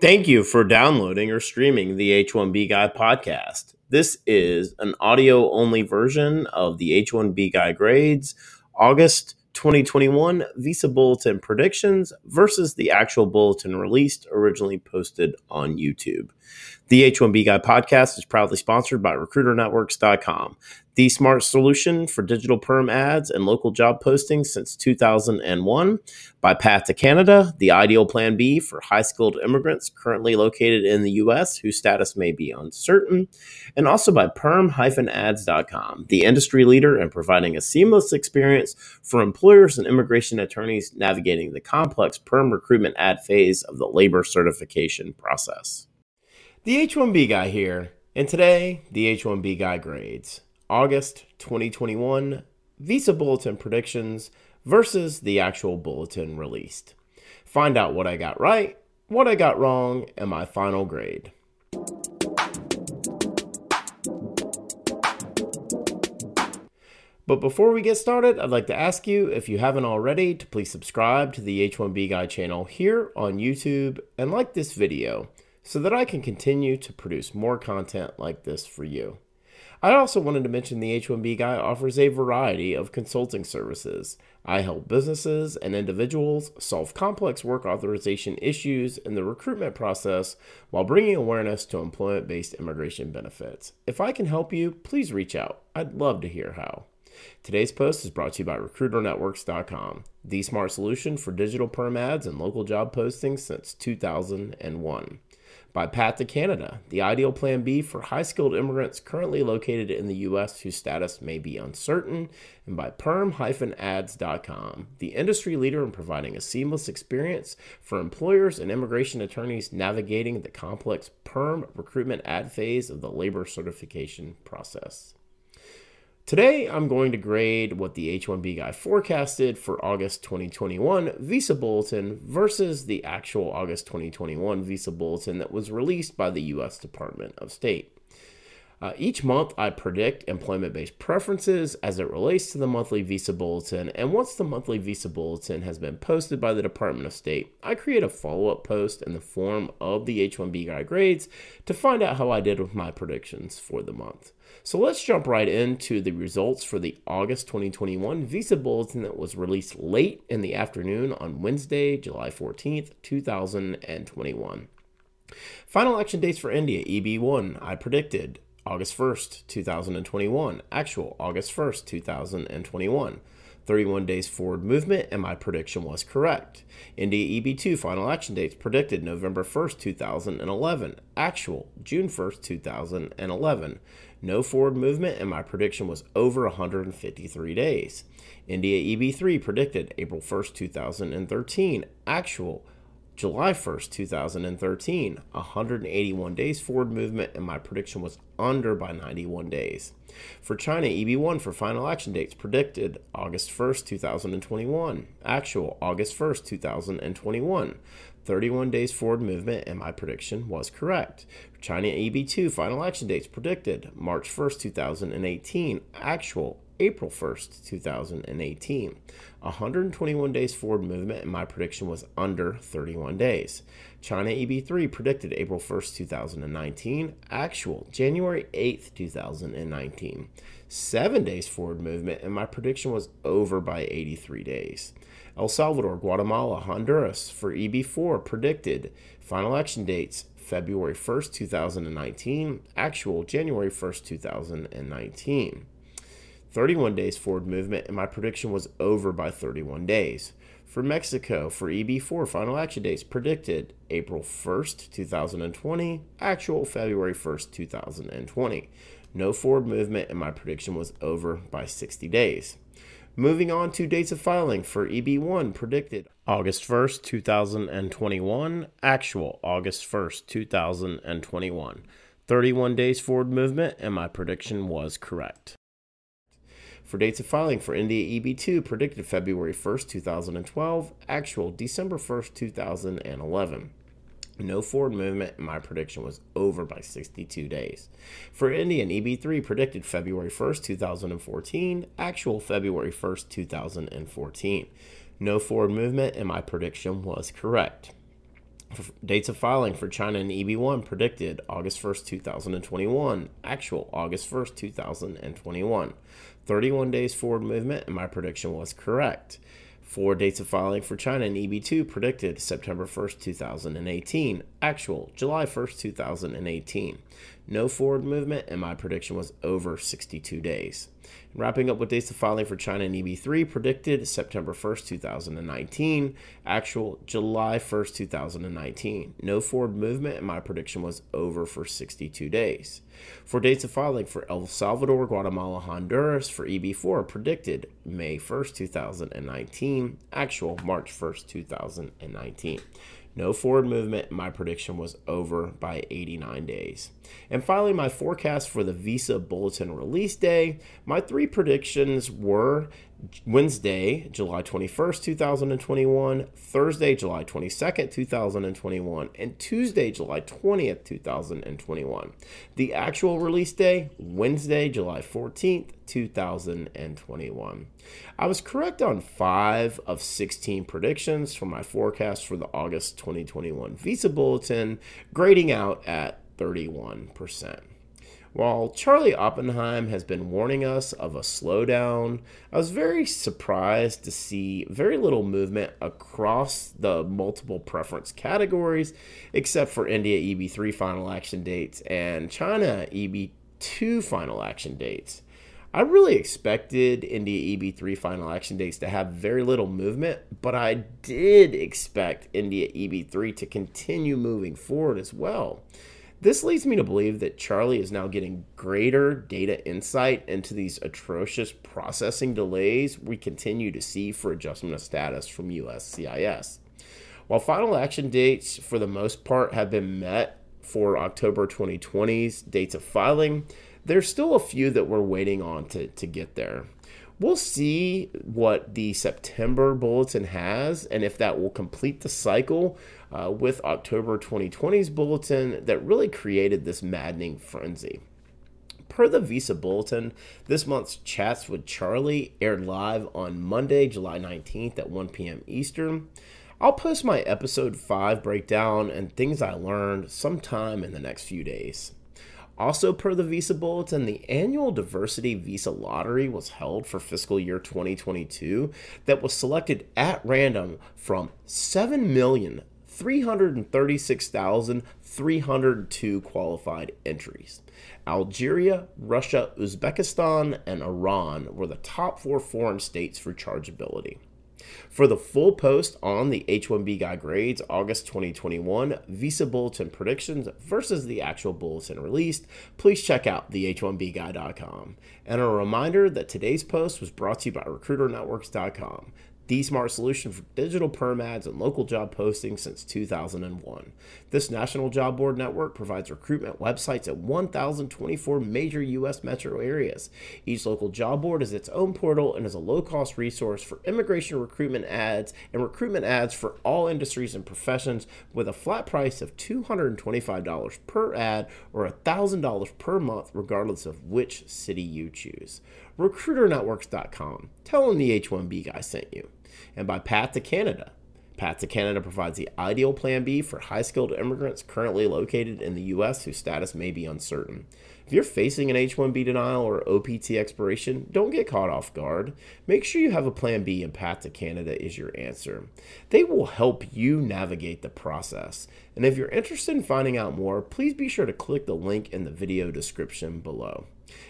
Thank you for downloading or streaming the H1B Guy podcast. This is an audio only version of the H1B Guy grades August 2021 Visa Bulletin predictions versus the actual bulletin released originally posted on YouTube. The H1B Guy podcast is proudly sponsored by RecruiterNetworks.com, the smart solution for digital perm ads and local job postings since 2001. By Path to Canada, the ideal plan B for high skilled immigrants currently located in the U.S. whose status may be uncertain. And also by perm-ads.com, the industry leader in providing a seamless experience for employers and immigration attorneys navigating the complex perm recruitment ad phase of the labor certification process. The H1B guy here, and today, the H1B guy grades. August 2021 Visa Bulletin predictions versus the actual bulletin released. Find out what I got right, what I got wrong, and my final grade. But before we get started, I'd like to ask you, if you haven't already, to please subscribe to the H1B Guy channel here on YouTube and like this video so that I can continue to produce more content like this for you. I also wanted to mention the H1B Guy offers a variety of consulting services. I help businesses and individuals solve complex work authorization issues in the recruitment process while bringing awareness to employment based immigration benefits. If I can help you, please reach out. I'd love to hear how. Today's post is brought to you by RecruiterNetworks.com, the smart solution for digital perm ads and local job postings since 2001 by Path to Canada, the ideal plan B for high skilled immigrants currently located in the U.S. whose status may be uncertain, and by perm-ads.com, the industry leader in providing a seamless experience for employers and immigration attorneys navigating the complex perm recruitment ad phase of the labor certification process. Today, I'm going to grade what the H1B guy forecasted for August 2021 Visa Bulletin versus the actual August 2021 Visa Bulletin that was released by the U.S. Department of State. Uh, each month, I predict employment based preferences as it relates to the monthly visa bulletin. And once the monthly visa bulletin has been posted by the Department of State, I create a follow up post in the form of the H 1B guy grades to find out how I did with my predictions for the month. So let's jump right into the results for the August 2021 visa bulletin that was released late in the afternoon on Wednesday, July 14th, 2021. Final action dates for India EB1 I predicted August 1st, 2021. Actual August 1st, 2021. 31 days forward movement, and my prediction was correct. India EB2 final action dates predicted November 1st, 2011. Actual June 1st, 2011. No forward movement, and my prediction was over 153 days. India EB3 predicted April 1st, 2013. Actual July 1st, 2013, 181 days forward movement, and my prediction was under by 91 days. For China, EB1 for final action dates predicted August 1st, 2021, actual August 1st, 2021. 31 days forward movement, and my prediction was correct. China EB2 final action dates predicted March 1st, 2018, actual April 1st, 2018. 121 days forward movement, and my prediction was under 31 days. China EB3 predicted April 1st, 2019. Actual January 8th, 2019. Seven days forward movement, and my prediction was over by 83 days. El Salvador, Guatemala, Honduras for EB4 predicted final action dates February 1st, 2019. Actual January 1st, 2019. 31 days forward movement, and my prediction was over by 31 days. For Mexico, for EB4, final action dates predicted April 1st, 2020, actual February 1st, 2020. No forward movement, and my prediction was over by 60 days. Moving on to dates of filing for EB1 predicted August 1st, 2021, actual August 1st, 2021. 31 days forward movement, and my prediction was correct for dates of filing for India EB2 predicted February 1st, 2012, actual December 1st, 2011. No forward movement, my prediction was over by 62 days. For Indian EB3 predicted February 1st, 2014, actual February 1st, 2014. No forward movement, and my prediction was correct. Dates of filing for China and EB1 predicted August 1st, 2021. Actual August 1st, 2021. 31 days forward movement, and my prediction was correct. For dates of filing for China and EB2 predicted September 1st, 2018. Actual July 1st, 2018. No forward movement, and my prediction was over 62 days. Wrapping up with dates of filing for China and EB3 predicted September 1st, 2019. Actual July 1st, 2019. No forward movement, and my prediction was over for 62 days. For dates of filing for El Salvador, Guatemala, Honduras for EB4 predicted May 1st, 2019. Actual March 1st, 2019. No forward movement. My prediction was over by 89 days. And finally, my forecast for the Visa Bulletin release day. My three predictions were Wednesday, July 21st, 2021, Thursday, July 22nd, 2021, and Tuesday, July 20th, 2021. The actual release day, Wednesday, July 14th, 2021. I was correct on 5 of 16 predictions for my forecast for the August 2021 Visa Bulletin, grading out at 31%. While Charlie Oppenheim has been warning us of a slowdown, I was very surprised to see very little movement across the multiple preference categories, except for India EB3 final action dates and China EB2 final action dates. I really expected India EB3 final action dates to have very little movement, but I did expect India EB3 to continue moving forward as well. This leads me to believe that Charlie is now getting greater data insight into these atrocious processing delays we continue to see for adjustment of status from USCIS. While final action dates, for the most part, have been met for October 2020's dates of filing, there's still a few that we're waiting on to, to get there. We'll see what the September bulletin has and if that will complete the cycle uh, with October 2020's bulletin that really created this maddening frenzy. Per the Visa Bulletin, this month's Chats with Charlie aired live on Monday, July 19th at 1 p.m. Eastern. I'll post my episode 5 breakdown and things I learned sometime in the next few days. Also, per the Visa Bulletin, the annual Diversity Visa Lottery was held for fiscal year 2022 that was selected at random from 7,336,302 qualified entries. Algeria, Russia, Uzbekistan, and Iran were the top four foreign states for chargeability. For the full post on the H1B Guy grades, August 2021, Visa Bulletin predictions versus the actual bulletin released, please check out the H1BGuy.com. And a reminder that today's post was brought to you by RecruiterNetworks.com the smart solution for digital perm ads and local job postings since 2001. This national job board network provides recruitment websites at 1,024 major U.S. metro areas. Each local job board is its own portal and is a low cost resource for immigration recruitment ads and recruitment ads for all industries and professions with a flat price of $225 per ad or $1,000 per month, regardless of which city you choose. RecruiterNetworks.com. Tell them the H1B guy sent you and by Path to Canada. Path to Canada provides the ideal plan B for high skilled immigrants currently located in the U.S. whose status may be uncertain. If you're facing an H 1B denial or OPT expiration, don't get caught off guard. Make sure you have a plan B and Path to Canada is your answer. They will help you navigate the process. And if you're interested in finding out more, please be sure to click the link in the video description below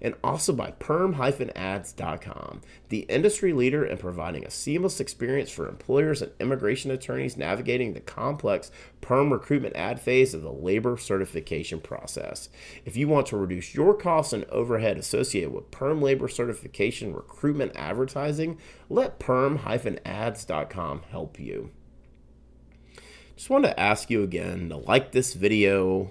and also by perm-ads.com, the industry leader in providing a seamless experience for employers and immigration attorneys navigating the complex perm recruitment ad phase of the labor certification process. If you want to reduce your costs and overhead associated with perm labor certification recruitment advertising, let perm-ads.com help you. Just want to ask you again to like this video,